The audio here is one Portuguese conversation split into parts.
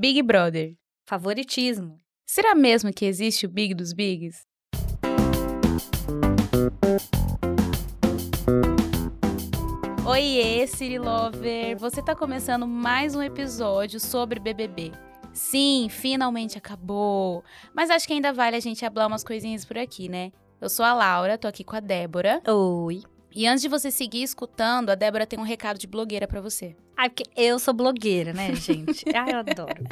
Big Brother. Favoritismo. Será mesmo que existe o Big dos Bigs? Oiê, Siri Lover! Você tá começando mais um episódio sobre BBB. Sim, finalmente acabou. Mas acho que ainda vale a gente hablar umas coisinhas por aqui, né? Eu sou a Laura, tô aqui com a Débora. Oi. E antes de você seguir escutando, a Débora tem um recado de blogueira para você. Ai, porque eu sou blogueira, né, gente? Ai, eu adoro.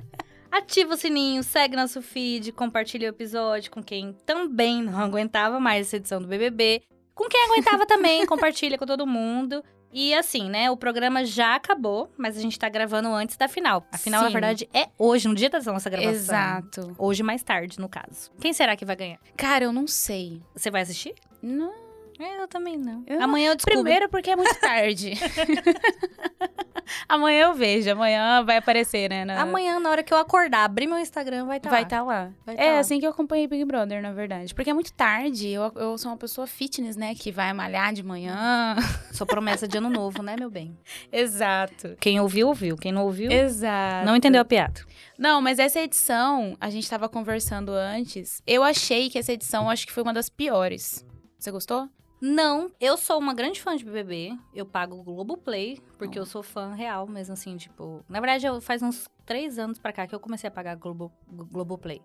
Ativa o sininho, segue nosso feed, compartilha o episódio com quem também não aguentava mais essa edição do BBB. Com quem aguentava também, compartilha com todo mundo. E assim, né? O programa já acabou, mas a gente tá gravando antes da final. A final, Sim. na verdade, é hoje, no dia da nossa gravação. Exato. Hoje mais tarde, no caso. Quem será que vai ganhar? Cara, eu não sei. Você vai assistir? Não. É, Eu também não. Eu- Amanhã eu descubro. Primeiro porque é muito tarde. amanhã eu vejo, amanhã vai aparecer, né? na- Amanhã, na hora que eu acordar, abrir meu Instagram, vai estar vai lá. estar lá. Vai tá é lá. assim que eu acompanhei Big Brother, na verdade. Porque é muito tarde. Eu, eu sou uma pessoa fitness, né? Que vai malhar de manhã. Sou promessa de ano novo, né, meu bem? Exato. Quem ouviu, ouviu. Quem não ouviu, Exato. não entendeu a piada. Não, mas essa edição, a gente tava conversando antes. Eu achei que essa edição, acho que foi uma das piores. Você gostou? Não, eu sou uma grande fã de BBB. Eu pago o Globoplay, porque eu sou fã real mesmo, assim, tipo... Na verdade, eu, faz uns três anos pra cá que eu comecei a pagar Globo, Globoplay.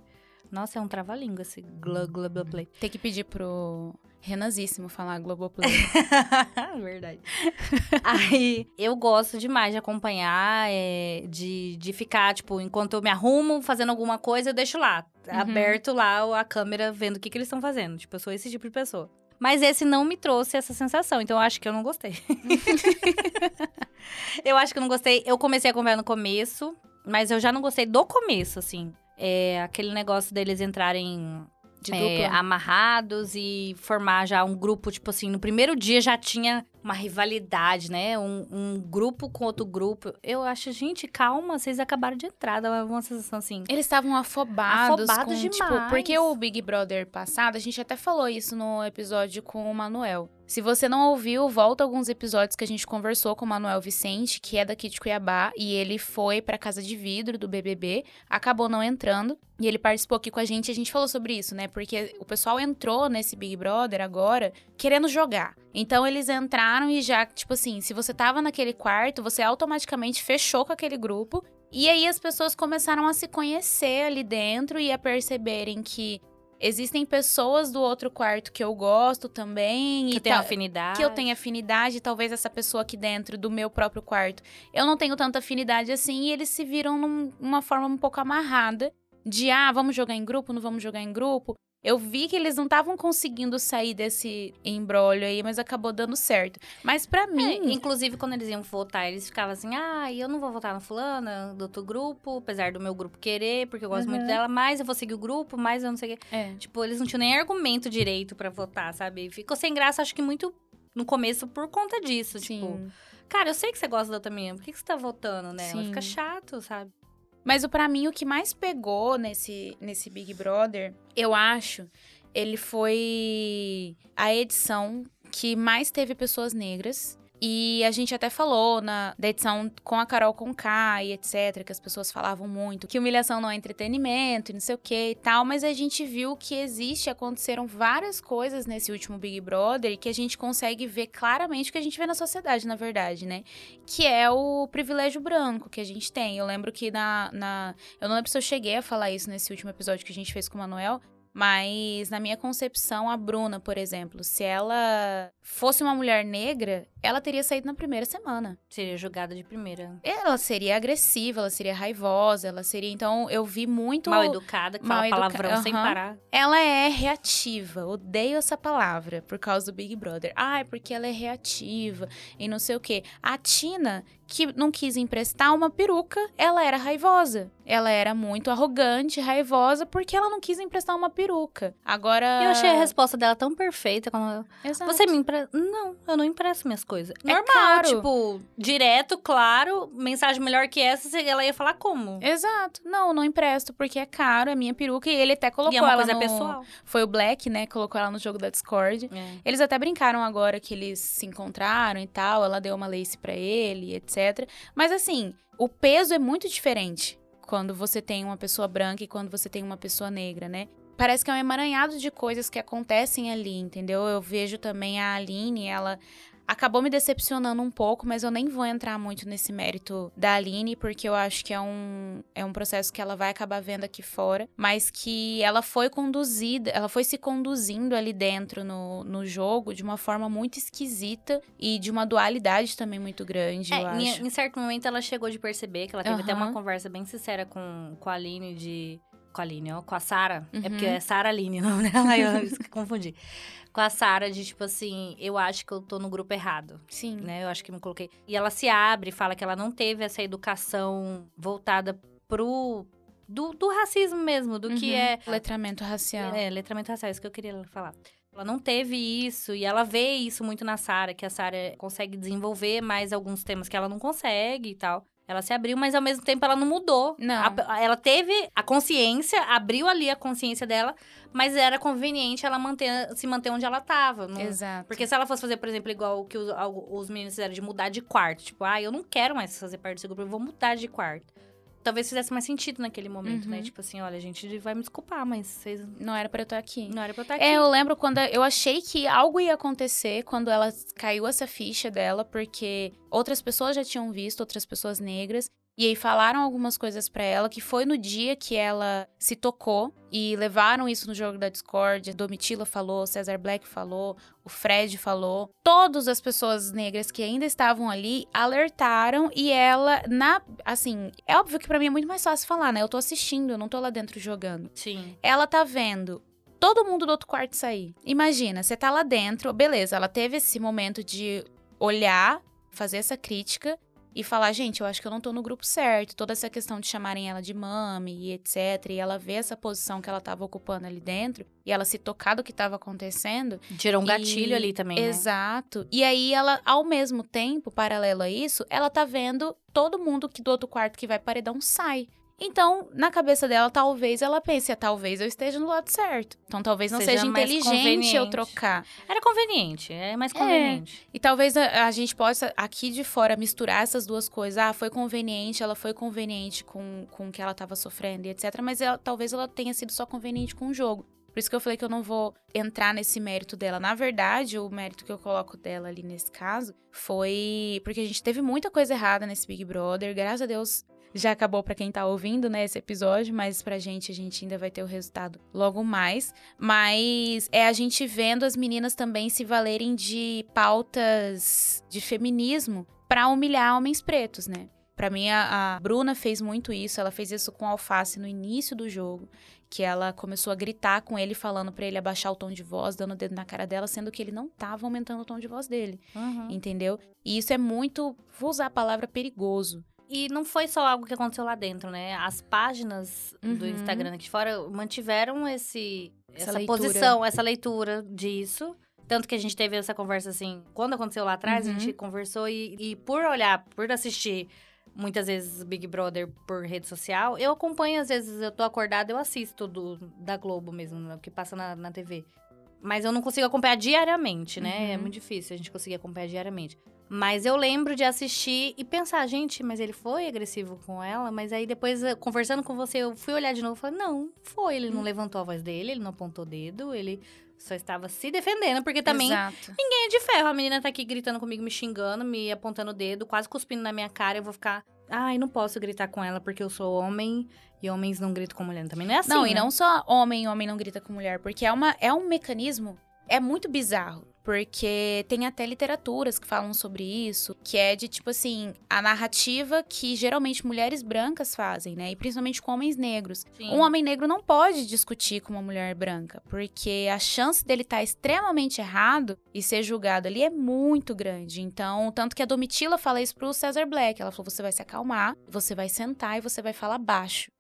Nossa, é um trava-língua esse Glo, Globoplay. Tem que pedir pro Renazíssimo falar Globoplay. Verdade. Aí, eu gosto demais de acompanhar, é, de, de ficar, tipo, enquanto eu me arrumo, fazendo alguma coisa, eu deixo lá, Uhum. aberto lá a câmera, vendo o que, que eles estão fazendo. Tipo, eu sou esse tipo de pessoa. Mas esse não me trouxe essa sensação, então eu acho que eu não gostei. eu acho que eu não gostei. Eu comecei a acompanhar no começo, mas eu já não gostei do começo, assim. É aquele negócio deles entrarem De é, amarrados e formar já um grupo, tipo assim, no primeiro dia já tinha uma rivalidade, né? Um, um grupo com outro grupo. Eu acho, gente, calma, vocês acabaram de entrar, dá uma sensação assim. Eles estavam afobados. Afobados com, Tipo, demais. porque o Big Brother passado, a gente até falou isso no episódio com o Manuel. Se você não ouviu, volta alguns episódios que a gente conversou com o Manuel Vicente, que é daqui de Cuiabá, e ele foi pra casa de vidro do BBB, acabou não entrando, e ele participou aqui com a gente, a gente falou sobre isso, né? Porque o pessoal entrou nesse Big Brother agora querendo jogar. Então eles entraram e já, tipo assim, se você tava naquele quarto, você automaticamente fechou com aquele grupo e aí as pessoas começaram a se conhecer ali dentro e a perceberem que existem pessoas do outro quarto que eu gosto também Que e tem afinidade. que eu tenho afinidade, talvez essa pessoa aqui dentro do meu próprio quarto, eu não tenho tanta afinidade assim, e eles se viram num- numa forma um pouco amarrada de ah, vamos jogar em grupo, não vamos jogar em grupo. Eu vi que eles não estavam conseguindo sair desse embrólio aí, mas acabou dando certo. Mas pra É, mim, inclusive, quando eles iam votar, eles ficavam assim: ah, eu não vou votar na fulana do outro grupo, apesar do meu grupo querer, porque eu gosto Uhum. muito dela, mas eu vou seguir o grupo, mas eu não sei o quê. é, Tipo, eles não tinham nem argumento direito pra votar, sabe? Ficou sem graça, acho que muito no começo por conta disso. Tipo, sim. cara, eu sei que você gosta da outra menina, por que, que você tá votando nela? Sim. Fica chato, sabe? Mas o para mim o que mais pegou nesse nesse Big Brother, eu acho, ele foi a edição que mais teve pessoas negras. E a gente até falou na da edição com a Carol Conká e etc, que as pessoas falavam muito que humilhação não é entretenimento e não sei o que e tal, mas a gente viu que existe, aconteceram várias coisas nesse último Big Brother que a gente consegue ver claramente o que a gente vê na sociedade, na verdade, né? Que é o privilégio branco que a gente tem. Eu lembro que na, na. Eu não lembro se eu cheguei a falar isso nesse último episódio que a gente fez com o Manuel. Mas na minha concepção, a Bruna, por exemplo, se ela fosse uma mulher negra, ela teria saído na primeira semana. Seria julgada de primeira. Ela seria agressiva, ela seria raivosa, ela seria. Então, eu vi muito. Mal educada, que mal fala palavrão sem Aham. parar. Ela é reativa. Odeio essa palavra por causa do Big Brother. Ai, porque ela é reativa e não sei o quê. A Tina, que não quis emprestar uma peruca, ela era raivosa. Ela era muito arrogante, raivosa, porque ela não quis emprestar uma peruca. Agora. Eu achei a resposta dela tão perfeita quando Exato. Você me empresta? Não, eu não empresto minhas coisas. É Normal, caro. tipo, direto, claro, mensagem melhor que essa, ela ia falar como? Exato. Não, não empresto, porque é caro, é minha peruca. E ele até colocou e é uma ela coisa no... pessoal. Foi o Black, né? Colocou ela no jogo da Discord. É. Eles até brincaram agora que eles se encontraram e tal, ela deu uma lace pra ele, etc. Mas assim, o peso é muito diferente quando você tem uma pessoa branca e quando você tem uma pessoa negra, né? Parece que é um emaranhado de coisas que acontecem ali, entendeu? Eu vejo também a Aline, ela acabou me decepcionando um pouco, mas eu nem vou entrar muito nesse mérito da Aline, porque eu acho que é um, é um processo que ela vai acabar vendo aqui fora, mas que ela foi conduzida, ela foi se conduzindo ali dentro no, no jogo de uma forma muito esquisita e de uma dualidade também muito grande, é, eu em, acho. Em certo momento ela chegou de perceber que ela teve até uma conversa bem sincera com, com a Aline de. Com a Aline, ó, com a Sara. É Uhum. porque é Sara Aline o nome dela, eu confundi. Com a Sara, de tipo assim, eu acho que eu tô no grupo errado. Sim. né? Eu acho que me coloquei. E ela se abre, fala que ela não teve essa educação voltada pro. Do, do racismo mesmo, do que Uhum. é. letramento racial. É, letramento racial, isso que eu queria falar. Ela não teve isso e ela vê isso muito na Sara, que a Sara consegue desenvolver mais alguns temas que ela não consegue e tal. Ela se abriu, mas ao mesmo tempo ela não mudou. Não. A- ela teve a consciência, abriu ali a consciência dela, mas era conveniente ela manter, se manter onde ela tava. Não- Exato. porque se ela fosse fazer, por exemplo, igual o que os, os meninos fizeram de mudar de quarto, tipo, ah, eu não quero mais fazer parte desse grupo, eu vou mudar de quarto. Talvez fizesse mais sentido naquele momento, né? Uhum. Tipo assim, olha, a gente vai me desculpar, mas vocês Não era pra eu estar aqui. não era pra eu estar aqui. É, eu lembro quando eu achei que algo ia acontecer quando ela caiu essa ficha dela, porque outras pessoas já tinham visto, outras pessoas negras, e aí falaram algumas coisas pra ela, que foi no dia que ela se tocou e levaram isso no jogo da Discord. Domitila falou, Cesar Black falou, o Fred falou. Todas as pessoas negras que ainda estavam ali alertaram e ela na, assim, é óbvio que pra mim é muito mais fácil falar, né? Eu tô assistindo, eu não tô lá dentro jogando Sim. ela tá vendo todo mundo do outro quarto sair. Imagina, você tá lá dentro, beleza, ela teve esse momento de olhar, fazer essa crítica e falar, gente, eu acho que eu não tô no grupo certo. Toda essa questão de chamarem ela de mami e etc. E ela vê essa posição que ela tava ocupando ali dentro e ela se tocar do que tava acontecendo. Gerou um gatilho E- ali também, né? Exato. E aí ela, ao mesmo tempo, paralelo a isso, ela tá vendo todo mundo que do outro quarto que vai paredão sai. Então, na cabeça dela, talvez ela pense, "Ah, talvez eu esteja no lado certo. Então, talvez não Seja seja, inteligente eu trocar. Era conveniente, é mais conveniente. E talvez a, a gente possa, aqui de fora, misturar essas duas coisas. Ah, foi conveniente, ela foi conveniente com, com o que ela tava sofrendo e etc. Mas ela- talvez ela tenha sido só conveniente com o jogo. Por isso que eu falei que eu não vou entrar nesse mérito dela. Na verdade, o mérito que eu coloco dela ali nesse caso foi porque a gente teve muita coisa errada nesse Big Brother. Graças a Deus já acabou pra quem tá ouvindo, né, esse episódio, mas pra gente a gente ainda vai ter o resultado logo mais. Mas é a gente vendo as meninas também se valerem de pautas de feminismo pra humilhar homens pretos, né? Pra mim, a, a Bruna fez muito isso. Ela fez isso com Alface no início do jogo. Que ela começou a gritar com ele, falando pra ele abaixar o tom de voz, dando o dedo na cara dela, sendo que ele não tava aumentando o tom de voz dele. Uhum. Entendeu? E isso é muito, vou usar a palavra perigoso. E não foi só algo que aconteceu lá dentro, né? As páginas do Uhum. Instagram aqui de fora mantiveram esse, Essa essa, posição, essa leitura disso. Tanto que a gente teve essa conversa assim, quando aconteceu lá atrás, a Uhum. gente conversou e, e por olhar, por assistir muitas vezes Big Brother por rede social, eu acompanho, às vezes eu tô acordada, eu assisto do, da Globo mesmo, né, o que passa na, na TV. Mas eu não consigo acompanhar diariamente, né? É Uhum. muito difícil a gente conseguir acompanhar diariamente. Mas eu lembro de assistir e pensar, gente, mas ele foi agressivo com ela? Mas aí depois, eh, conversando com você, eu fui olhar de novo e falei, não, foi. Ele não levantou a voz dele, ele não apontou o dedo, ele só estava se defendendo, porque também Exato. ninguém é de ferro. A menina tá aqui gritando comigo, me xingando, me apontando o dedo, quase cuspindo na minha cara. Eu vou ficar, ai, não posso gritar com ela porque eu sou homem e homens não gritam com mulher. Também não é assim. não, e né? não só homem, homem não grita com mulher, porque é, uma, é um mecanismo, é muito bizarro. Porque tem até literaturas que falam sobre isso, que é de tipo assim, a narrativa que geralmente mulheres brancas fazem, né? E principalmente com homens negros. Sim. Um homem negro não pode discutir com uma mulher branca, porque a chance dele estar extremamente errado e ser julgado ali é muito grande. Então, tanto que a Domitila fala isso pro Cesar Black. Ela falou: você vai se acalmar, você vai sentar e você vai falar baixo.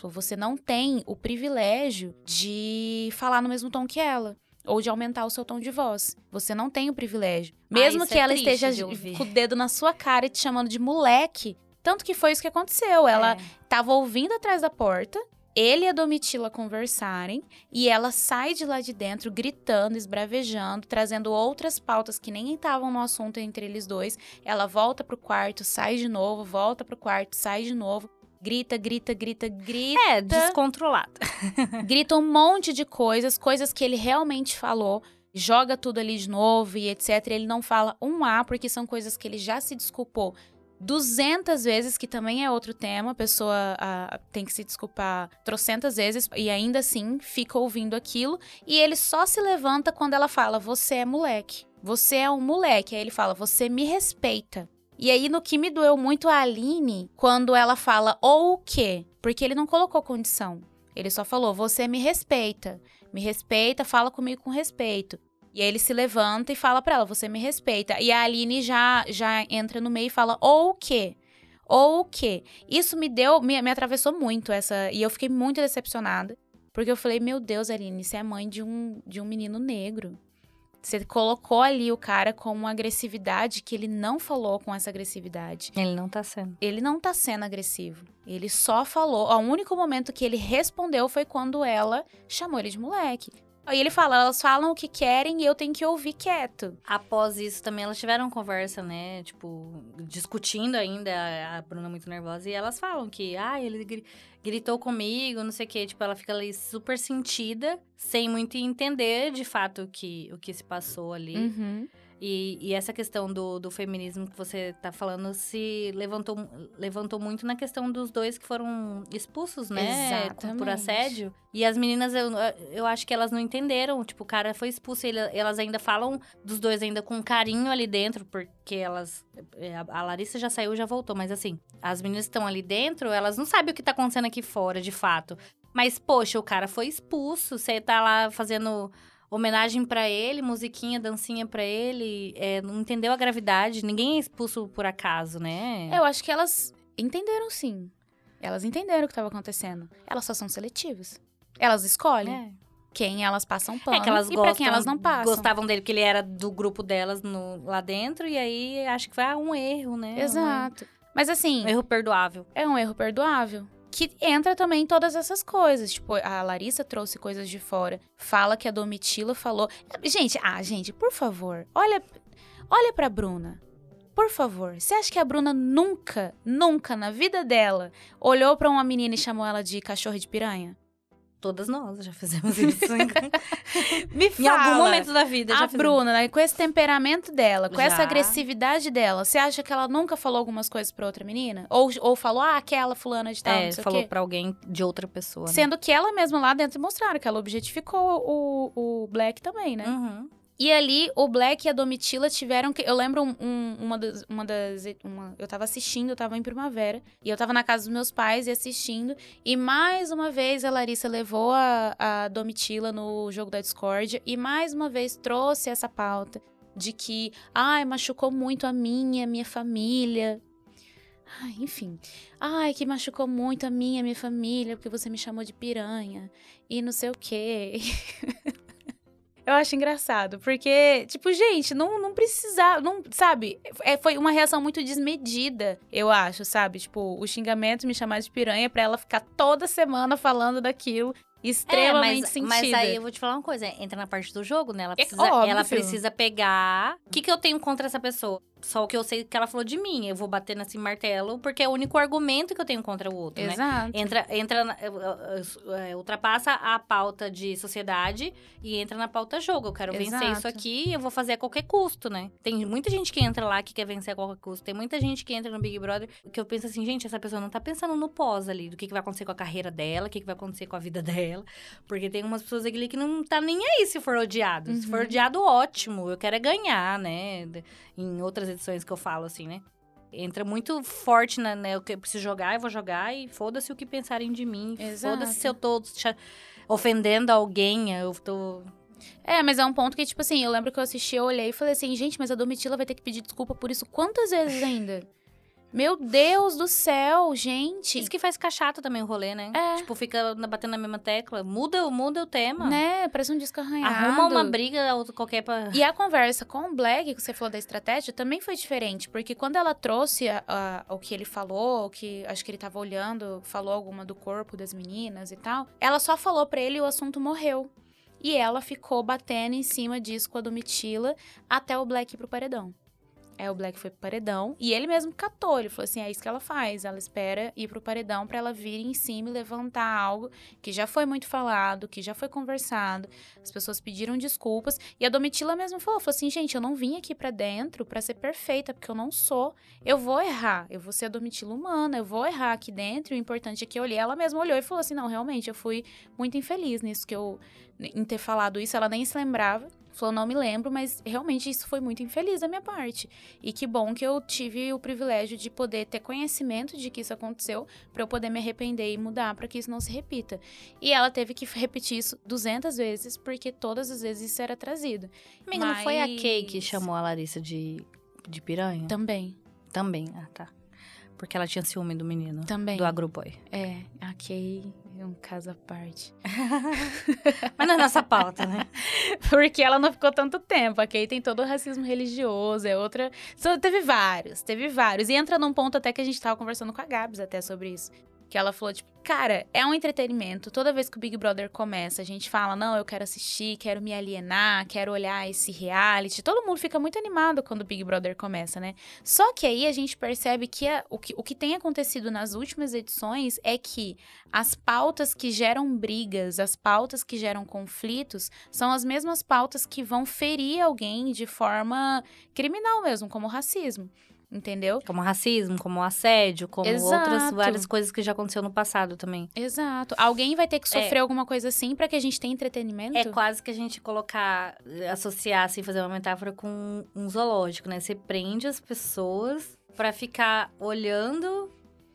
Falou, você não tem o privilégio de falar no mesmo tom que ela. Ou de aumentar o seu tom de voz. Você não tem o privilégio. Mesmo isso que é ela esteja com o dedo na sua cara e te chamando de moleque. Tanto que foi isso que aconteceu. Ela É. tava ouvindo atrás da porta, ele e a Domitila conversarem, e ela sai de lá de dentro gritando, esbravejando, trazendo outras pautas que nem estavam no assunto entre eles dois. Ela volta pro quarto, sai de novo, volta pro quarto, sai de novo. Grita, grita, grita, grita. É, descontrolada. grita um monte de coisas, coisas que ele realmente falou, joga tudo ali de novo e etc. Ele não fala um A, porque são coisas que ele já se desculpou 200 vezes, que também é outro tema, a pessoa a, tem que se desculpar trocentas vezes e ainda assim fica ouvindo aquilo. E ele só se levanta quando ela fala: Você é moleque. Você é um moleque. Aí ele fala: Você me respeita. E aí, no que me doeu muito a Aline, quando ela fala ou o quê? Porque ele não colocou condição. Ele só falou: Você me respeita. Me respeita, fala comigo com respeito. E aí ele se levanta e fala para ela: Você me respeita. E a Aline já, já entra no meio e fala: Ou o quê? Ou o quê? Isso me deu, me, me atravessou muito essa. E eu fiquei muito decepcionada. Porque eu falei: Meu Deus, Aline, você é mãe de um, de um menino negro. Você colocou ali o cara com uma agressividade que ele não falou com essa agressividade. Ele não tá sendo. Ele não tá sendo agressivo. Ele só falou. O único momento que ele respondeu foi quando ela chamou ele de moleque. Aí ele fala, elas falam o que querem e eu tenho que ouvir quieto. Após isso também elas tiveram conversa, né? Tipo, discutindo ainda, a Bruna muito nervosa. E elas falam que, ah, ele gritou comigo, não sei o quê. Tipo, ela fica ali super sentida, sem muito entender de fato o que, o que se passou ali. Uhum. E, e, essa questão do, do feminismo que você está falando se levantou, levantou muito na questão dos dois que foram expulsos, né? Exatamente. Por assédio. E as meninas, eu, eu acho que elas não entenderam. Tipo, o cara foi expulso e elas ainda falam dos dois ainda com carinho ali dentro, porque elas. É, a Larissa já saiu já voltou, mas assim, as meninas que estão ali dentro, elas não sabem o que está acontecendo aqui fora, de fato. Mas, poxa, o cara foi expulso, você tá lá fazendo homenagem para ele, musiquinha, dancinha para ele, é, não entendeu a gravidade. Ninguém é expulso por acaso, né? Eu acho que elas entenderam sim. Elas entenderam o que estava acontecendo. Elas só são seletivas. Elas escolhem. É. Quem elas passam pano é que elas e gostam, pra quem elas não passam. Gostavam dele porque ele era do grupo delas no, lá dentro. E aí, acho que foi um erro, né? Exato. Um Mas assim... Um erro perdoável. É um erro perdoável que entra também todas essas coisas. Tipo, a Larissa trouxe coisas de fora. Fala que a Domitila falou. Gente, ah, gente, por favor, olha, olha pra Bruna. Por favor, você acha que a Bruna nunca, nunca na vida dela olhou para uma menina e chamou ela de cachorro de piranha? Todas nós já fizemos isso. Me fala. Em algum momento da vida. A Bruna, né, com esse temperamento dela, com já. essa agressividade dela, você acha que ela nunca falou algumas coisas pra outra menina? Ou, ou falou, ah, aquela fulana de tal, é, não sei falou o quê? pra alguém de outra pessoa. Né? Sendo que ela mesma lá dentro mostraram que ela objetificou o, o Black também, né? Uhum. E ali, o Black e a Domitila tiveram que. Eu lembro um, uma das. Uma das uma, eu tava assistindo, eu tava em primavera. E eu tava na casa dos meus pais e assistindo. E mais uma vez a Larissa levou a, a Domitila no jogo da Discord. E mais uma vez trouxe essa pauta de que, ai, machucou muito a minha, minha família. Ai, enfim. Ai, que machucou muito a minha, minha família, porque você me chamou de piranha. E não sei o quê. Eu acho engraçado, porque, tipo, gente, não, não precisava, não, sabe? É, foi uma reação muito desmedida, eu acho, sabe? Tipo, o xingamento me chamar de piranha pra ela ficar toda semana falando daquilo extremamente é, mas, sentida. Mas aí eu vou te falar uma coisa, entra na parte do jogo, né? Ela é precisa, é ela precisa pegar. O que, que eu tenho contra essa pessoa? Só o que eu sei que ela falou de mim. Eu vou bater nesse martelo, porque é o único argumento que eu tenho contra o outro, Exato. né? Entra, entra, é, ultrapassa a pauta de sociedade e entra na pauta jogo. Eu quero Exato. vencer isso aqui eu vou fazer a qualquer custo, né? Tem muita gente que entra lá que quer vencer a qualquer custo. Tem muita gente que entra no Big Brother que eu penso assim, gente, essa pessoa não tá pensando no pós ali, do que, que vai acontecer com a carreira dela, o que, que vai acontecer com a vida dela. Porque tem umas pessoas ali que não tá nem aí se for odiado. Uhum. Se for uhum. odiado, ótimo. Eu quero é ganhar, né? Em outras edições que eu falo, assim, né? Entra muito forte na, né? Eu preciso jogar, eu vou jogar e foda-se o que pensarem de mim. Foda-se se eu tô ofendendo alguém, eu tô. É, mas é um ponto que, tipo assim, eu lembro que eu assisti, eu olhei e falei assim, gente, mas a Domitila vai ter que pedir desculpa por isso quantas vezes ainda? Meu Deus do céu, gente. Isso que faz ficar chato também o rolê, né? É. Tipo, fica batendo na mesma tecla. Muda, muda o tema. Né? Parece um disco arranhado. Arruma uma briga ou qualquer pra... E a conversa com o Black, que você falou da estratégia, também foi diferente. Porque quando ela trouxe a, a, o que ele falou, o que acho que ele tava olhando, falou alguma do corpo das meninas e tal, ela só falou para ele e o assunto morreu. E ela ficou batendo em cima disso com a Domitila até o Black ir pro paredão. Aí o Black foi pro paredão e ele mesmo catou. Ele falou assim: é isso que ela faz. Ela espera ir pro paredão para ela vir em cima e levantar algo que já foi muito falado, que já foi conversado. As pessoas pediram desculpas. E a Domitila mesmo falou: falou assim, gente, eu não vim aqui para dentro para ser perfeita, porque eu não sou. Eu vou errar. Eu vou ser a Domitila humana, eu vou errar aqui dentro. O importante é que eu olhei. Ela mesma olhou e falou assim: não, realmente, eu fui muito infeliz nisso que eu. em ter falado isso. Ela nem se lembrava. Falou, não me lembro, mas realmente isso foi muito infeliz da minha parte. E que bom que eu tive o privilégio de poder ter conhecimento de que isso aconteceu, para eu poder me arrepender e mudar para que isso não se repita. E ela teve que repetir isso 200 vezes, porque todas as vezes isso era trazido. Amiga, mas... não foi a Kay que chamou a Larissa de, de piranha? Também. Também, ah tá. Porque ela tinha ciúme do menino. Também. Do agroboy. É, a Kay é um caso à parte. Mas não é nossa pauta, né? Porque ela não ficou tanto tempo. A Kay tem todo o racismo religioso, é outra. teve vários, teve vários. E entra num ponto até que a gente tava conversando com a Gabs até sobre isso. Que ela falou, tipo, cara, é um entretenimento. Toda vez que o Big Brother começa, a gente fala, não, eu quero assistir, quero me alienar, quero olhar esse reality. Todo mundo fica muito animado quando o Big Brother começa, né? Só que aí a gente percebe que, a, o, que o que tem acontecido nas últimas edições é que as pautas que geram brigas, as pautas que geram conflitos, são as mesmas pautas que vão ferir alguém de forma criminal mesmo, como o racismo entendeu? Como racismo, como assédio, como Exato. outras várias coisas que já aconteceu no passado também. Exato. Alguém vai ter que sofrer é, alguma coisa assim para que a gente tenha entretenimento? É quase que a gente colocar, associar, assim, fazer uma metáfora com um zoológico, né? Você prende as pessoas para ficar olhando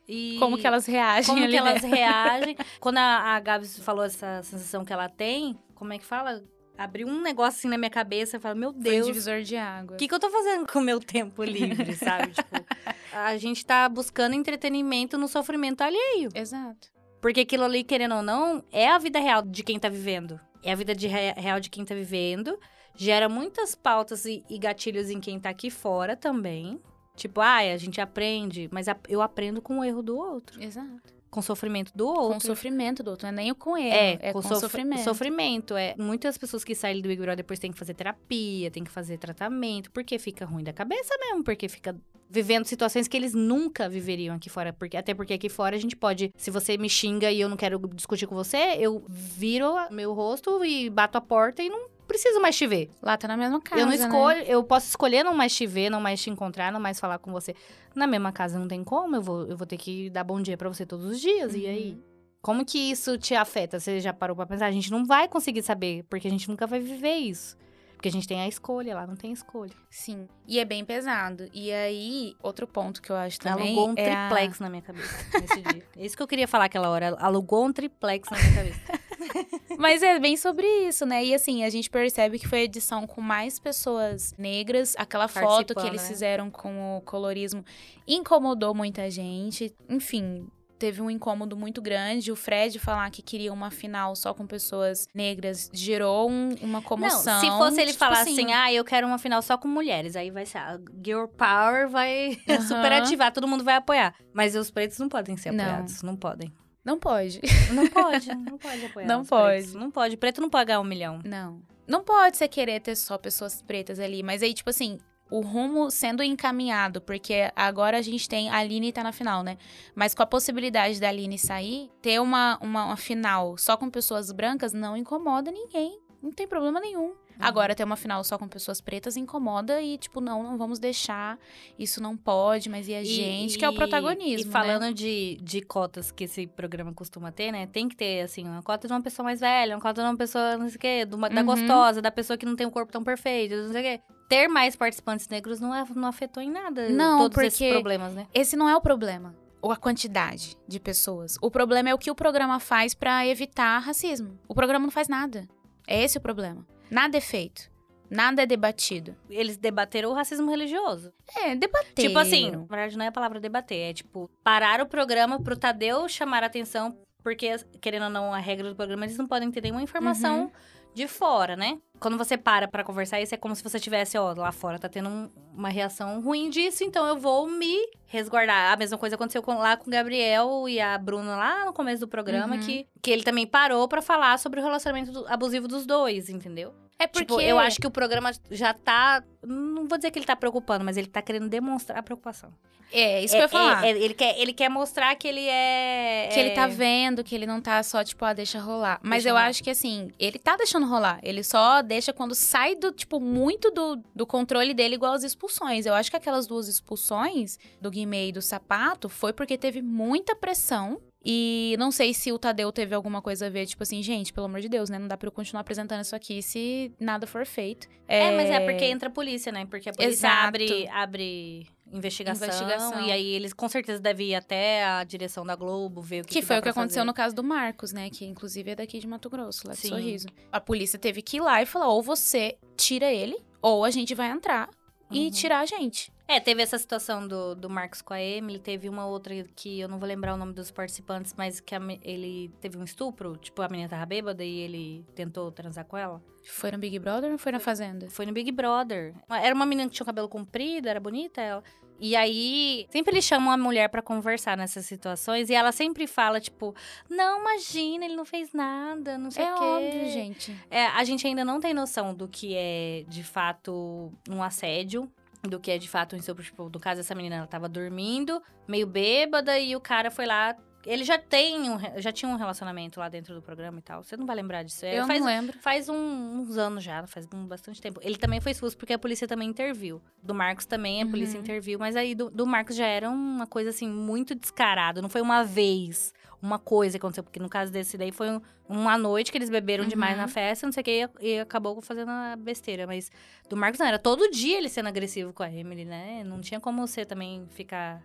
e como que elas reagem como ali, que elas reagem quando a, a Gabs falou essa sensação que ela tem como é que fala abriu um negócio assim na minha cabeça e falei, meu Deus. Foi um divisor de água. O que, que eu tô fazendo com o meu tempo livre, sabe? tipo, a gente tá buscando entretenimento no sofrimento alheio. Exato. Porque aquilo ali, querendo ou não, é a vida real de quem tá vivendo. É a vida de real de quem tá vivendo. Gera muitas pautas e, e gatilhos em quem tá aqui fora também. Tipo, ah, a gente aprende, mas eu aprendo com o erro do outro. Exato com sofrimento do outro. Com sofrimento do outro, não é nem com ele. É, é com, com sofrimento. Sofrimento. É, muitas pessoas que saem do Big Brother depois têm que fazer terapia, têm que fazer tratamento, porque fica ruim da cabeça mesmo, porque fica vivendo situações que eles nunca viveriam aqui fora, porque até porque aqui fora a gente pode, se você me xinga e eu não quero discutir com você, eu viro meu rosto e bato a porta e não preciso mais te ver. Lá tá na mesma casa. Eu não né? escolho, né? eu posso escolher não mais te ver, não mais te encontrar, não mais falar com você. Na mesma casa não tem como, eu vou, eu vou ter que dar bom dia para você todos os dias. Uhum. E aí? Uhum. Como que isso te afeta? Você já parou pra pensar? A gente não vai conseguir saber, porque a gente nunca vai viver isso. Porque a gente tem a escolha, lá não tem escolha. Sim. E é bem pesado. E aí, outro ponto que eu acho também. Alugou um é triplex a... na minha cabeça nesse dia. É isso que eu queria falar aquela hora. Alugou um triplex na minha cabeça. Mas é bem sobre isso, né? E assim, a gente percebe que foi a edição com mais pessoas negras. Aquela foto que eles né? fizeram com o colorismo incomodou muita gente. Enfim, teve um incômodo muito grande. O Fred falar que queria uma final só com pessoas negras gerou um, uma comoção. Não, se fosse ele tipo falar assim, assim, ah, eu quero uma final só com mulheres, aí vai ser, a Girl Power vai uhum. super ativar, todo mundo vai apoiar. Mas os pretos não podem ser apoiados, não, não podem. Não pode. Não pode, não pode apoiar. Não pode. Pretos. Não pode. Preto não pagar um milhão. Não. Não pode você querer ter só pessoas pretas ali. Mas aí, tipo assim, o rumo sendo encaminhado, porque agora a gente tem. A Aline tá na final, né? Mas com a possibilidade da Aline sair, ter uma, uma, uma final só com pessoas brancas não incomoda ninguém. Não tem problema nenhum. Uhum. Agora, ter uma final só com pessoas pretas incomoda e, tipo, não, não vamos deixar, isso não pode, mas e a gente, que é o protagonismo. E né? falando né? de, de cotas que esse programa costuma ter, né? Tem que ter, assim, uma cota de uma pessoa mais velha, uma cota de uma pessoa, não sei o quê, uma, da uhum. gostosa, da pessoa que não tem um corpo tão perfeito, não sei o quê. Ter mais participantes negros não, é, não afetou em nada não, todos porque esses problemas, né? Esse não é o problema ou a quantidade de pessoas. O problema é o que o programa faz para evitar racismo. O programa não faz nada. É esse o problema. Nada é feito. Nada é debatido. Eles debateram o racismo religioso. É, debater. Tipo assim, na verdade não é a palavra debater, é tipo, parar o programa pro Tadeu chamar a atenção, porque, querendo ou não, a regra do programa, eles não podem ter nenhuma informação uhum. De fora, né? Quando você para pra conversar isso, é como se você tivesse, ó, lá fora tá tendo um, uma reação ruim disso, então eu vou me resguardar. A mesma coisa aconteceu com, lá com o Gabriel e a Bruna lá no começo do programa, uhum. que, que ele também parou para falar sobre o relacionamento do, abusivo dos dois, entendeu? É porque Tipo, eu acho que o programa já tá. Não vou dizer que ele tá preocupando, mas ele tá querendo demonstrar a preocupação. é isso É- que eu ia falar. é- é- ele, quer, ele quer mostrar que ele é. Que ele tá é- vendo, que ele não tá só, tipo, ah, deixa rolar. Mas Deixa eu rolar. acho que, assim, ele tá deixando rolar. Ele só deixa quando sai do, tipo, muito do, do controle dele, igual as expulsões. Eu acho que aquelas duas expulsões, do Guimê e do Sapato, foi porque teve muita pressão. E não sei se o Tadeu teve alguma coisa a ver, tipo assim, gente, pelo amor de Deus, né? Não dá pra eu continuar apresentando isso aqui se nada for feito. É, mas é porque entra a polícia, né? Porque a polícia Exato. abre, abre investigação, Investigação. E aí eles com certeza devem ir até a direção da Globo, ver o que Que, que foi o que aconteceu fazer. no caso do Marcos, né? Que inclusive é daqui de Mato Grosso, lá de Sim. Sorriso. A polícia teve que ir lá e falar: ou você tira ele, ou a gente vai entrar e Uhum. tirar a gente. É, teve essa situação do, do Marcos com a Emily, teve uma outra que eu não vou lembrar o nome dos participantes, mas que a ele teve um estupro, tipo, a menina tava bêbada e ele tentou transar com ela. Foi no Big Brother ou foi na Fazenda? Foi no Big Brother. Era uma menina que tinha o cabelo comprido, era bonita ela. E aí, sempre eles chamam a mulher pra conversar nessas situações e ela sempre fala, tipo, não, imagina, ele não fez nada, não sei É o quê. óbvio, gente. É, a gente ainda não tem noção do que é, de fato, um assédio. Do que é, de fato, um estupro. Tipo, no caso, essa menina, ela tava dormindo, meio bêbada, e o cara foi lá... Ele já tem um, já tinha um relacionamento lá dentro do programa e tal. Você não vai lembrar disso. É, eu faz, não lembro. faz um- uns anos já, faz bastante tempo. Ele também foi expulso porque a polícia também interviu. Do Marcos também, a polícia Uhum. interviu. Mas aí, do, do Marcos já era uma coisa, assim, muito descarado. Não foi uma vez, uma coisa que aconteceu. Porque no caso desse daí, foi um- uma noite que eles beberam demais Uhum. na festa, não sei o que, e, e acabou fazendo a besteira. Mas do Marcos não, era todo dia ele sendo agressivo com a Emily, né? Não tinha como você também ficar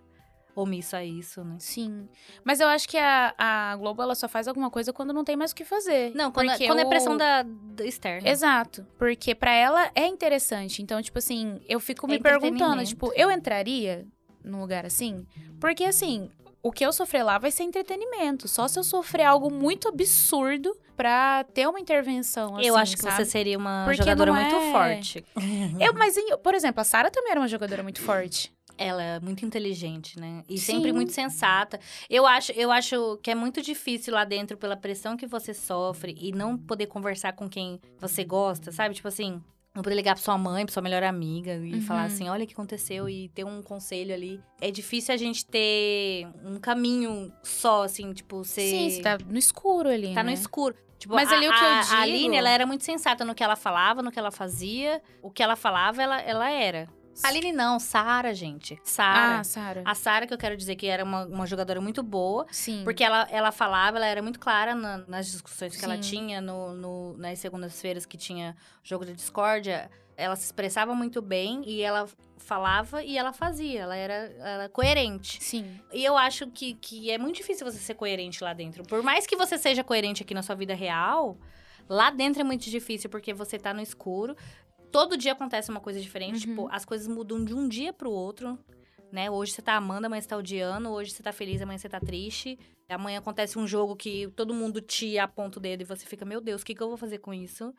omisso a isso, né? Sim. Mas eu acho que a, a Globo, ela só faz alguma coisa quando não tem mais o que fazer. Não, quando, é- quando é pressão da, da externa. Exato. Porque pra ela é interessante. Então, tipo assim, eu fico É me perguntando, tipo, eu entraria num lugar assim? Porque assim, o que eu sofrer lá vai ser entretenimento. Só se eu sofrer algo muito absurdo pra ter uma intervenção assim, Eu acho que sabe? você seria uma Porque jogadora não muito é- forte. Eu, mas, por exemplo, a Sarah também era uma jogadora muito forte. Ela é muito inteligente, né? E Sim. sempre muito sensata. Eu acho, eu acho que é muito difícil lá dentro, pela pressão que você sofre, e não poder conversar com quem você gosta, sabe? Tipo assim, não poder ligar pra sua mãe, pra sua melhor amiga e Uhum. falar assim: olha o que aconteceu e ter um conselho ali. É difícil a gente ter um caminho só, assim, tipo, ser. Sim, você tá no escuro ali, Tá no né? escuro. Tipo, Mas a, ali o que eu a, a digo- Aline, ela era muito sensata no que ela falava, no que ela fazia. O que ela falava, ela, ela era. Aline não, Sara, gente. Sara. Ah, Sarah. A Sara, que eu quero dizer que era uma, uma jogadora muito boa. Sim. Porque ela, ela falava, ela era muito clara na- nas discussões que ela Sim. tinha no, no- nas segundas-feiras que tinha jogo de discórdia. Ela se expressava muito bem e ela falava e ela fazia. Ela era, ela era coerente. Sim. E eu acho que, que é muito difícil você ser coerente lá dentro. Por mais que você seja coerente aqui na sua vida real, lá dentro é muito difícil porque você tá no escuro. Todo dia acontece uma coisa diferente. Uhum. Tipo, as coisas mudam de um dia pro outro. Né? Hoje você tá amando, amanhã você tá odiando. Hoje você tá feliz, amanhã você tá triste. Amanhã acontece um jogo que todo mundo te aponta o dedo e você fica, meu Deus, o que, que eu vou fazer com isso?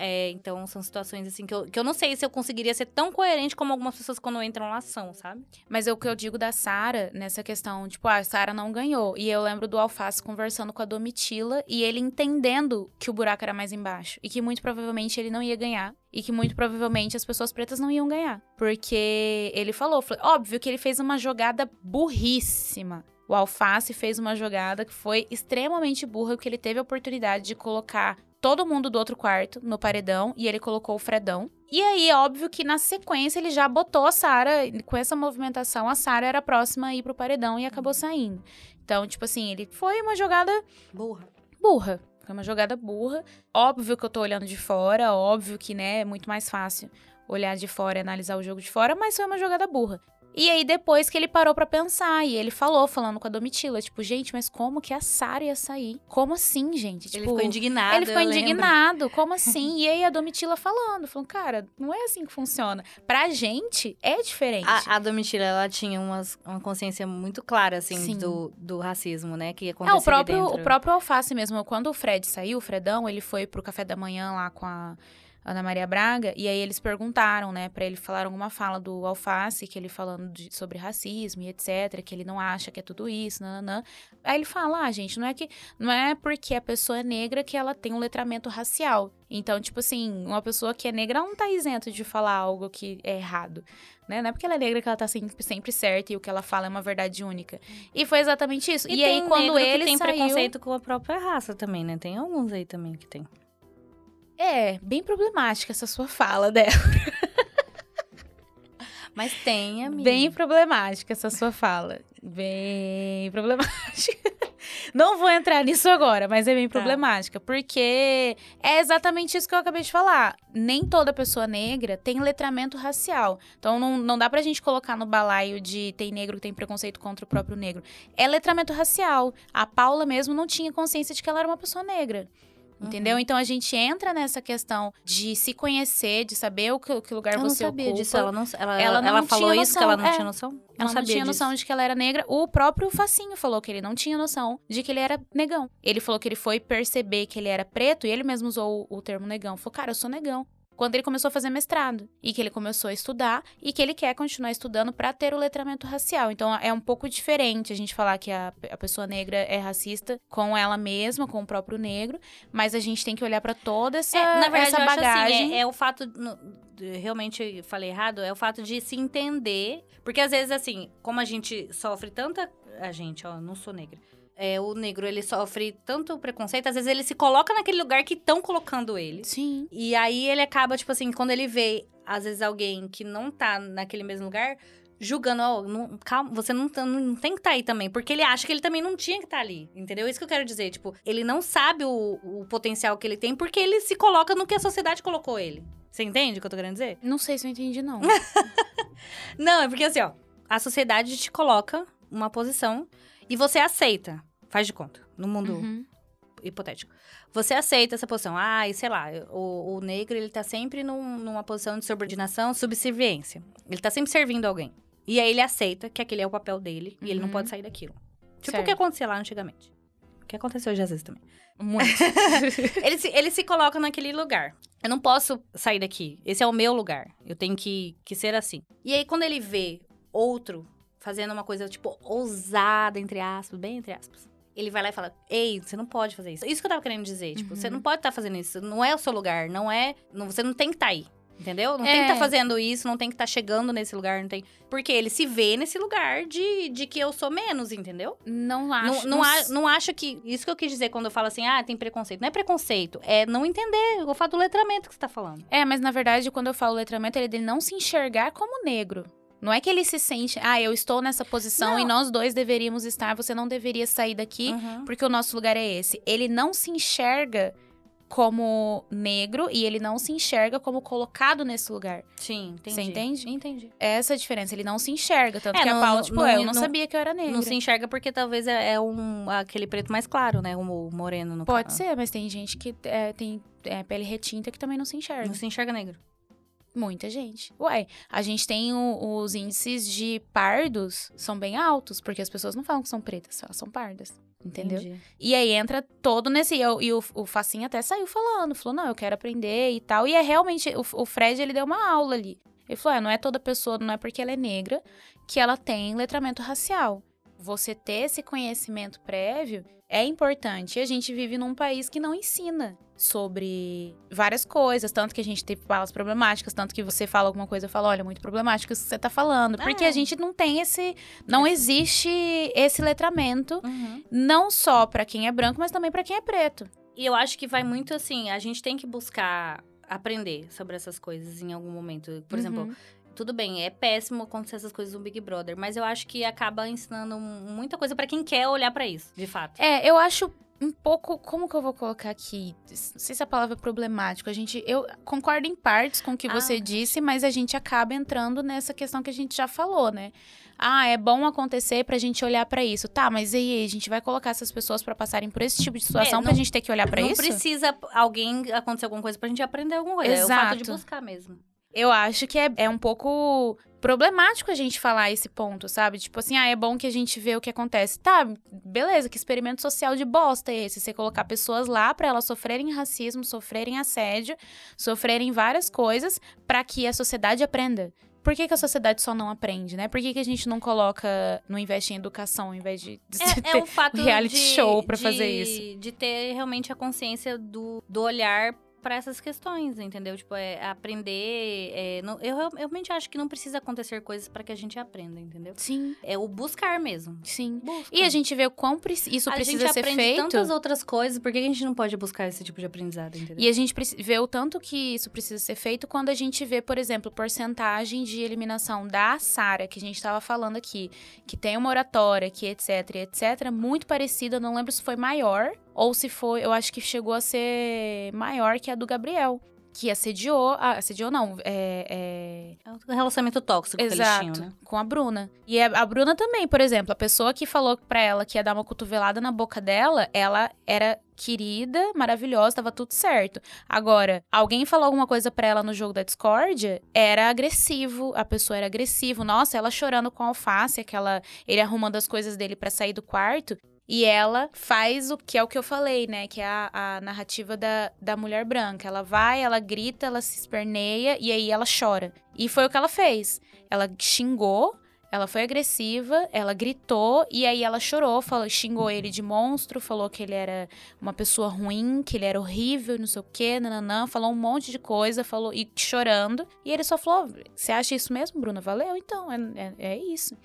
É, então, são situações assim que eu, que eu não sei se eu conseguiria ser tão coerente como algumas pessoas quando entram lá são, sabe? Mas é o que eu digo da Sara nessa questão, tipo, ah, a Sara não ganhou. E eu lembro do Alface conversando com a Domitila e ele entendendo que o buraco era mais embaixo. E que muito provavelmente ele não ia ganhar. E que muito provavelmente as pessoas pretas não iam ganhar. Porque ele falou, falou- óbvio que ele fez uma jogada burríssima. O Alface fez uma jogada que foi extremamente burra, porque ele teve a oportunidade de colocar todo mundo do outro quarto no paredão e ele colocou o Fredão. E aí, óbvio que na sequência ele já botou a Sara, com essa movimentação, a Sara era próxima a ir pro paredão e acabou saindo. Então, tipo assim, ele foi uma jogada Burra. burra. Foi uma jogada burra. Óbvio que eu tô olhando de fora, óbvio que, né, é muito mais fácil olhar de fora e analisar o jogo de fora, mas foi uma jogada burra. E aí, depois que ele parou pra pensar, e ele falou, falando com a Domitila, tipo, gente, mas como que a Sara ia sair? Como assim, gente? Ele Tipo, ficou indignado. ele ficou eu lembro. indignado, como assim? e aí a Domitila falando, falando, cara, não é assim que funciona. Pra gente, é diferente. A, a Domitila, ela tinha umas, uma consciência muito clara, assim, Sim. do, do racismo, né? Que É, acontecia o próprio, o próprio Alface mesmo. Quando o Fred saiu, o Fredão, ele foi pro café da manhã lá com a, Ana Maria Braga, e aí eles perguntaram, né, para ele falar alguma fala do Alface, que ele falando de, sobre racismo e etc, que ele não acha que é tudo isso, nananã. Aí ele fala, ah, gente, não é que não é porque a pessoa é negra que ela tem um letramento racial. Então, tipo assim, uma pessoa que é negra não tá isenta de falar algo que é errado. Né? Não é porque ela é negra que ela tá sempre, sempre certa e o que ela fala é uma verdade única. E foi exatamente isso. E, E, aí, quando ele tem saiu... preconceito com a própria raça também, né? Tem alguns aí também que tem. É, bem problemática essa sua fala dela. Mas tem, amiga. Bem problemática essa sua fala. Bem problemática. Não vou entrar nisso agora, mas é bem Tá. problemática. Porque é exatamente isso que eu acabei de falar. Nem toda pessoa negra tem letramento racial. Então não, não dá pra gente colocar no balaio de tem negro que tem preconceito contra o próprio negro. É letramento racial. A Paula mesmo não tinha consciência de que ela era uma pessoa negra. Entendeu? Uhum. Então a gente entra nessa questão de se conhecer, de saber o que, que lugar Eu não você sabia ocupa. disso. Ela, não, ela, Ela ela, não falou tinha isso que ela não noção, tinha é. noção? Ela não não sabia tinha disso. noção de que ela era negra. O próprio Facinho falou que ele não tinha noção de que ele era negão. Ele falou que ele foi perceber que ele era preto e ele mesmo usou o, o termo negão. Falou, cara, eu sou negão. Quando ele começou a fazer mestrado e que ele começou a estudar e que ele quer continuar estudando para ter o letramento racial. Então é um pouco diferente a gente falar que a, a pessoa negra é racista com ela mesma, com o próprio negro, mas a gente tem que olhar para toda essa, É, na verdade, essa acho bagagem. assim, é, é o fato. no- realmente falei errado, é o fato de se entender. Porque às vezes, assim, como a gente sofre tanta. A gente, ó, não sou negra. É, o negro, ele sofre tanto preconceito, às vezes ele se coloca naquele lugar que estão colocando ele. Sim. E aí ele acaba, tipo assim, quando ele vê, às vezes, alguém que não tá naquele mesmo lugar, julgando, ó, não- calma, você não, tá- não tem que estar aí também. Porque ele acha que ele também não tinha que estar ali. Entendeu? Isso que eu quero dizer. Tipo, ele não sabe o, o potencial que ele tem porque ele se coloca no que a sociedade colocou ele. Você entende o que eu tô querendo dizer? Não sei se eu entendi, não. Não, é porque assim, ó, a sociedade te coloca uma posição e você aceita. Faz de conta. No mundo Uhum. hipotético. Você aceita essa posição. Ah, e sei lá, o, o negro, ele tá sempre num- numa posição de subordinação, subserviência. Ele tá sempre servindo alguém. E aí ele aceita que aquele é o papel dele e ele não Uhum. pode sair daquilo. Tipo Certo. o que acontecia lá antigamente. O que aconteceu hoje às vezes também. Muito. Ele se, ele se coloca naquele lugar. Eu não posso sair daqui. Esse é o meu lugar. Eu tenho que, que ser assim. E aí, quando ele vê outro fazendo uma coisa, tipo, ousada, entre aspas, bem entre aspas. Ele vai lá e fala: Ei, você não pode fazer isso. Isso que eu tava querendo dizer. Tipo, Uhum. você não pode estar fazendo isso. Não é o seu lugar. Não é. Não, você não tem que estar aí. Entendeu? Não tem que É. estar fazendo isso, não tem que estar chegando nesse lugar, não tem. Porque ele se vê nesse lugar de, de que eu sou menos, entendeu? Não acho. Não, não, a- não acho que. Isso que eu quis dizer quando eu falo assim, ah, tem preconceito. Não é preconceito, é não entender o fato do letramento que você tá falando. É, mas na verdade, quando eu falo letramento, ele dele não se enxergar como negro. Não é que ele se sente, ah, eu estou nessa posição Não. e nós dois deveríamos estar, você não deveria sair daqui Uhum. porque o nosso lugar é esse. Ele não se enxerga como negro e ele não se enxerga como colocado nesse lugar. Sim, entendi. Você entende? Entendi. É essa a diferença, ele não se enxerga. Tanto É, que a não- Paula, não- tipo, não- "É, eu não, não- sabia que eu era negra. Não se enxerga porque talvez é, é um aquele preto mais claro, né? O moreno no Pode caso. ser, mas tem gente que é, tem é, pele retinta que também não se enxerga. Não se enxerga negro. Muita gente. Uai, a gente tem o- os índices de pardos são bem altos, porque as pessoas não falam que são pretas, elas são pardas. Entendeu? Entendi. E aí entra todo nesse. E, eu- e o, o Facinho até saiu falando, falou: não, eu quero aprender e tal. E é realmente. O, o Fred, ele deu uma aula ali. Ele falou: é, não é toda pessoa, não é porque ela é negra que ela tem letramento racial. Você ter esse conhecimento prévio é importante. E a gente vive num país que não ensina sobre várias coisas. Tanto que a gente tem falas problemáticas, tanto que você fala alguma coisa, eu falo, olha, muito problemático isso que você tá falando. Porque É. a gente não tem esse. Não existe esse letramento. Uhum. Não só pra quem é branco, mas também pra quem é preto. E eu acho que vai muito assim, a gente tem que buscar aprender sobre essas coisas em algum momento. Por exemplo, Uhum. Tudo bem, é péssimo acontecer essas coisas no Big Brother, mas eu acho que acaba ensinando muita coisa pra quem quer olhar pra isso, de fato. É, eu acho um pouco. Como que eu vou colocar aqui? Não sei se a palavra é problemático. A gente. Eu concordo em partes com o que Ah. você disse, mas a gente acaba entrando nessa questão que a gente já falou, né? Ah, é bom acontecer pra gente olhar pra isso. Tá, mas e aí? A gente vai colocar essas pessoas pra passarem por esse tipo de situação É, pra não- gente ter que olhar pra não isso? precisa alguém acontecer alguma coisa pra gente aprender alguma coisa. É o fato de Exato. buscar mesmo. Eu acho que é, é um pouco problemático a gente falar esse ponto, sabe? Tipo assim, ah, é bom que a gente vê o que acontece. Tá, beleza, que experimento social de bosta é esse? Você colocar pessoas lá para elas sofrerem racismo, sofrerem assédio, sofrerem várias coisas para que a sociedade aprenda. Por que, que, a sociedade só não aprende, né? Por que, que a gente não coloca, não investe em educação, ao invés de, de é, ter é um fato reality de, show para fazer isso? De ter realmente a consciência do, do olhar para essas questões, entendeu? Tipo, é aprender. É, não, eu, eu realmente acho que não precisa acontecer coisas para que a gente aprenda, entendeu? Sim. É o buscar mesmo. Sim. Busca. E a gente vê o quão isso a precisa gente ser aprende feito. tantas outras coisas, por que a gente não pode buscar esse tipo de aprendizado, entendeu? E a gente vê o tanto que isso precisa ser feito quando a gente vê, por exemplo, porcentagem de eliminação da Sara, que a gente estava falando aqui, que tem uma oratória, que etc, etc, muito parecida, não lembro se foi maior ou se foi, eu acho que chegou a ser maior que a do Gabriel. Que assediou, assediou não, é, é... é um relacionamento tóxico Exato, que eles tinham, né? com a Bruna. E a, a Bruna também, por exemplo, a pessoa que falou pra ela que ia dar uma cotovelada na boca dela, ela era querida, maravilhosa, tava tudo certo. Agora, alguém falou alguma coisa pra ela no jogo da Discord, era agressivo, a pessoa era agressiva. Nossa, ela chorando com a alface, aquela, ele arrumando as coisas dele para sair do quarto. E ela faz o que é o que eu falei, né? Que é a, a, narrativa da, da mulher branca. Ela vai, ela grita, ela se esperneia e aí ela chora. E foi o que ela fez. Ela xingou, ela foi agressiva, ela gritou e aí ela chorou, falou, xingou ele de monstro, falou que ele era uma pessoa ruim, que ele era horrível, não sei o quê, nananã, falou um monte de coisa, falou e chorando. E ele só falou: Você acha isso mesmo, Bruna? Valeu, então, é, é, é isso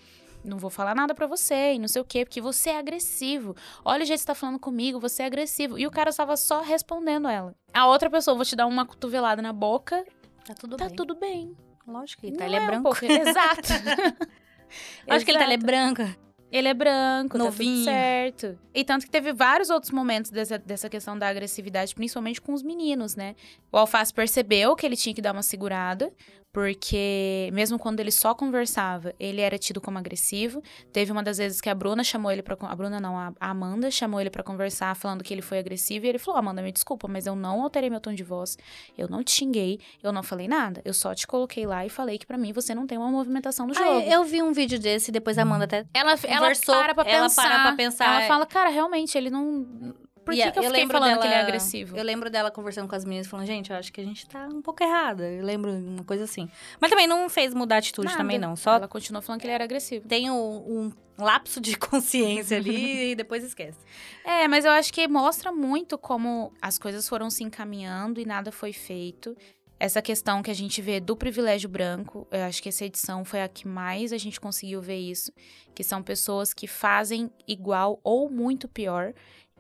não vou falar nada para você e não sei o quê, porque você é agressivo. Olha o jeito que você tá falando comigo, você é agressivo. E o cara estava só respondendo ela. A outra pessoa, vou te dar uma cotovelada na boca. Tá tudo tá bem. tudo bem. Lógico que tá. Ele é, um branco. pouco- Exato. Lógico que ele tá, ele é branca. Ele é branco, tá Novinho. tudo certo. E tanto que teve vários outros momentos dessa, dessa questão da agressividade, principalmente com os meninos, né? O Alface percebeu que ele tinha que dar uma segurada, porque mesmo quando ele só conversava, ele era tido como agressivo. Teve uma das vezes que a Bruna chamou ele pra... con- A Bruna não, a Amanda chamou ele pra conversar, falando que ele foi agressivo. E ele falou, Amanda, me desculpa, mas eu não alterei meu tom de voz. Eu não te xinguei, eu não falei nada. Eu só te coloquei lá e falei que pra mim você não tem uma movimentação no jogo. Ah, eu vi um vídeo desse, depois a Amanda até Ela, ela Conversou, para pra ela pensar. para pra pensar, Ela é. fala, cara, realmente, ele não. Por E que, a- que eu, eu fiquei lembro falando que ele é dela- agressivo? Eu lembro dela conversando com as meninas, falando, gente, eu acho que a gente tá um pouco errada. Eu lembro uma coisa assim. Mas também não fez mudar a atitude Nada. também, não. Só Ela continuou falando que ele era agressivo. tem um, um lapso de consciência ali e depois esquece. É, mas eu acho que mostra muito como as coisas foram se encaminhando e nada foi feito. Essa questão que a gente vê do privilégio branco, eu acho que essa edição foi a que mais a gente conseguiu ver isso. Que são pessoas que fazem igual ou muito pior.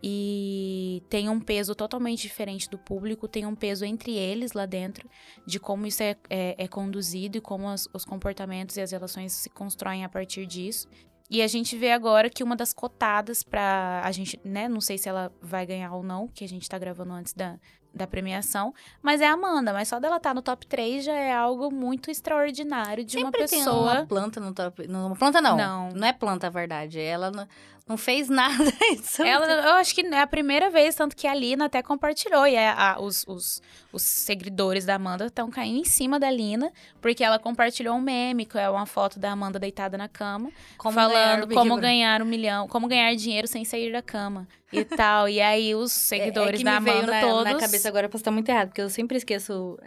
E tem um peso totalmente diferente do público, tem um peso entre eles lá dentro, de como isso é, é- é conduzido e como as- os comportamentos e as relações se constroem a partir disso. E a gente vê agora que uma das cotadas pra. A gente, né? Não sei se ela vai ganhar ou não, que a gente tá gravando antes da, da premiação. Mas é a Amanda. Mas só dela estar no top 3 já é algo muito extraordinário de uma Sempre tem pessoa. uma planta no top. Não, uma planta não. Não. Não é planta, a verdade. Ela não, fez nada. Isso Ela, eu acho que é a primeira vez, tanto que a Lina até compartilhou. E é a- os, os, os seguidores da Amanda estão caindo em cima da Lina, porque ela compartilhou um meme, que é uma foto da Amanda deitada na cama, Como ganhar falando Big como ganhar um milhão, como ganhar dinheiro sem sair da cama e tal. E aí os É- é seguidores que da Amanda na, todos. na cabeça agora, eu posso estar muito errado, porque eu sempre esqueço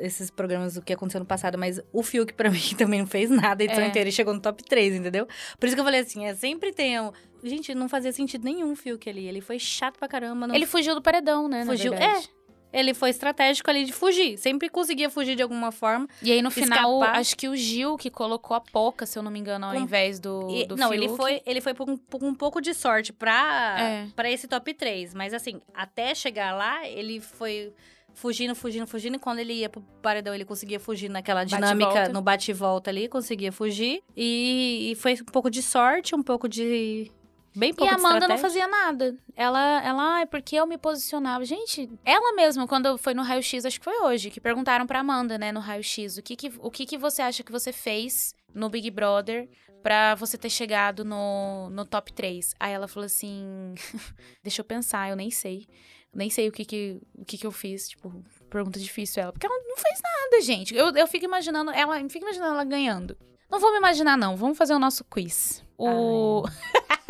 esses programas do que aconteceu no passado, mas o Fiuk, pra mim, também não fez nada a edição É. inteira e chegou no top 3, entendeu? Por isso que eu falei assim, é, sempre tem um... Gente, não fazia sentido nenhum o Fiuk ali, ele foi chato pra caramba. Não... Ele fugiu do paredão, né? Fugiu- verdade. Ele foi estratégico ali de fugir, sempre conseguia fugir de alguma forma. E aí, no final, Escapar. acho que o Gil que colocou a Poca, se eu não me engano, ao Com- invés do, E- do não, ele Fiuk. foi, ele foi por um, por um pouco de sorte pra, É. pra esse top 3. Mas assim, até chegar lá, ele foi fugindo, fugindo, fugindo. E quando ele ia pro paredão, ele conseguia fugir naquela dinâmica, no bate e volta ali, conseguia fugir. E, e foi um pouco de sorte, um pouco de. Bem E pouco a de Amanda não fazia nada. Ela, ela, ah, porque eu me posicionava. Gente, ela mesma, quando foi no raio-x, acho que foi hoje, que perguntaram pra Amanda, né, no raio-x, o, que, que, o que, que você acha que você fez no Big Brother pra você ter chegado no, no top 3? Aí ela falou assim: deixa eu pensar, eu nem sei. Nem sei o que que, o que que eu fiz, tipo, pergunta difícil ela. Porque ela não fez nada, gente. Eu, eu fico imaginando, ela, fico imaginando ela ganhando. Não vamos imaginar, não. Vamos fazer o nosso quiz. O.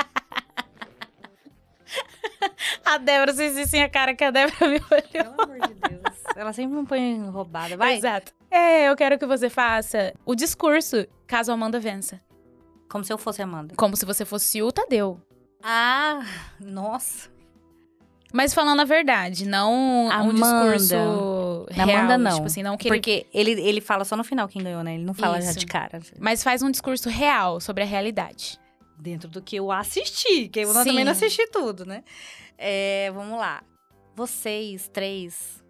a Débora, vocês dissem a cara que a Débora me olhou. Pelo amor de Deus. Ela sempre me põe roubada. Vai. Exato. É, eu quero que você faça o discurso caso a Amanda vença. Como se eu fosse Amanda. Como se você fosse o Tadeu. Ah, nossa. Mas falando a verdade, não um Amanda. discurso Na real. Amanda, não. Tipo assim, não que ele... Porque ele, ele fala só no final quem ganhou, né? Ele não fala já Isso. de cara. Mas faz um discurso real sobre a realidade. Dentro do que eu assisti, que eu Sim. também não assisti tudo, né? É, vamos lá. Vocês três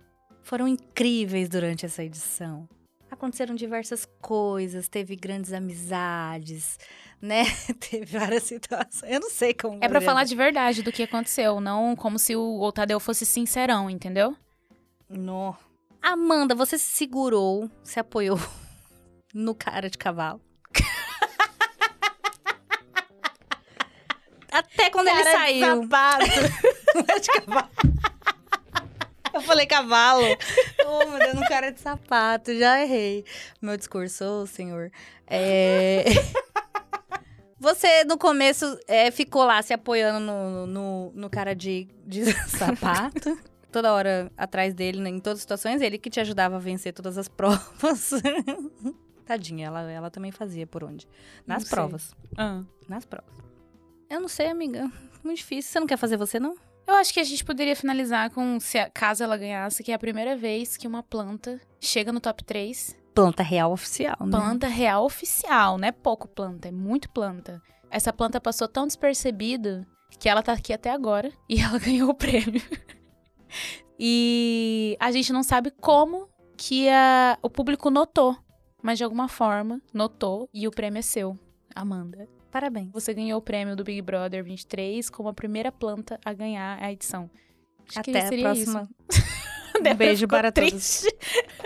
foram incríveis durante essa edição. Aconteceram diversas coisas, teve grandes amizades, né? teve várias situações. Eu não sei como. É pra fazer. falar de verdade do que aconteceu, não como se o, o Tadeu fosse sincerão, entendeu? No. Amanda, você se segurou, se apoiou no cara de cavalo. Até quando ele saiu. sapato. de cavalo. Eu falei cavalo. Oh, meu Deus, no cara de sapato. Já errei. Meu discurso, ô, senhor. É... Você, no começo, é, ficou lá se apoiando no, no, no cara de, de sapato. Toda hora atrás dele, né, em todas as situações. Ele que te ajudava a vencer todas as provas. Tadinha, ela, ela também fazia por onde? Nas provas. Ah. Nas provas. Eu não sei, amiga. Muito difícil. Você não quer fazer você, não? Eu acho que a gente poderia finalizar com, se a- caso ela ganhasse, que é a primeira vez que uma planta chega no top 3. Planta real oficial, né? Planta real oficial, não é pouco planta, é muito planta. Essa planta passou tão despercebida que ela tá aqui até agora e ela ganhou o prêmio. e a gente não sabe como que a- o público notou, mas de alguma forma notou e o prêmio é seu, Amanda. Parabéns. Você ganhou o prêmio do Big Brother 23 como a primeira planta a ganhar a edição. Acho que Até a próxima. Um beijo para todos. triste.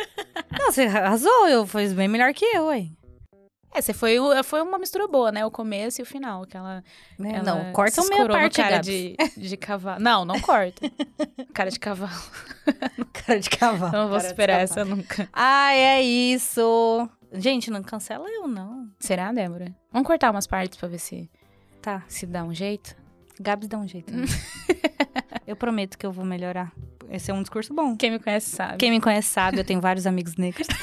Não, você arrasou. Eu fiz bem melhor que eu, ué. É, você foi, o- foi uma mistura boa, né? O começo e o final. Que ela, Né? ela Não, corta a minha parte, cara Gabs. de, de cavalo. Não, não corta. cara de cavalo. Cara de cavalo. Não vou Cara superar essa nunca. Ai, é isso. Gente, não cancela eu, não. Será, Débora? Vamos cortar umas partes pra ver se, Tá, se dá um jeito? Gabs dá um jeito. né? eu prometo que eu vou melhorar. Esse é um discurso bom. Quem me conhece sabe. Quem me conhece sabe, eu tenho vários amigos negros.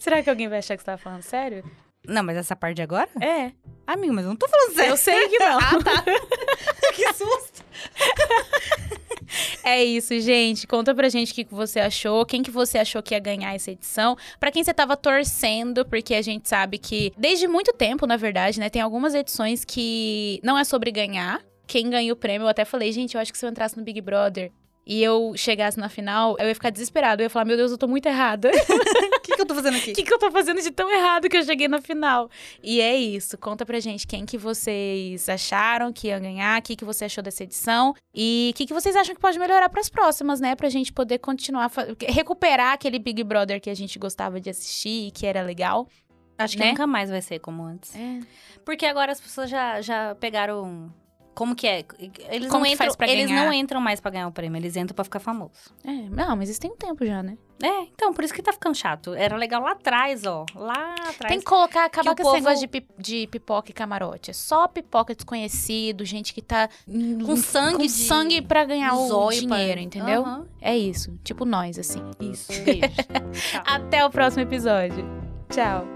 Será que alguém vai achar que você tava falando sério? Não, mas essa parte de agora? É. Amigo, mas eu não tô falando sério. Eu sei que não. que susto. É isso, gente. Conta pra gente o que você achou, quem que você achou que ia ganhar essa edição, pra quem você tava torcendo, porque a gente sabe que desde muito tempo, na verdade, né, tem algumas edições que não é sobre ganhar. Quem ganha o prêmio, eu até falei, gente, eu acho que se eu entrasse no Big Brother e eu chegasse na final, eu ia ficar desesperada. Eu ia falar, meu Deus, eu tô muito errada. O que, que eu tô fazendo aqui? O que, que eu tô fazendo de tão errado que eu cheguei na final? E é isso. Conta pra gente quem que vocês acharam que ia ganhar, o que, que você achou dessa edição e o que, que vocês acham que pode melhorar pras próximas, né? Pra gente poder continuar, recuperar aquele Big Brother que a gente gostava de assistir e que era legal. Acho que né? nunca mais vai ser como antes. É. Porque agora as pessoas já, já pegaram. Como que é? Eles, Como não que entram, eles ganhar? não entram mais pra ganhar o prêmio, eles entram pra ficar famoso. É, não, mas isso tem um tempo já, né? É, então, por isso que tá ficando chato. Era legal lá atrás, ó. Lá atrás. Tem que colocar, acabar que com o esse povo- negócio de, pi- de pipoca e camarote. É só pipoca desconhecido, gente que tá Com sangue com de- sangue pra ganhar o zóio pra- dinheiro, entendeu? Aham. É isso. Tipo nós, assim. Isso, beijo. Tchau. Até o próximo episódio. Tchau.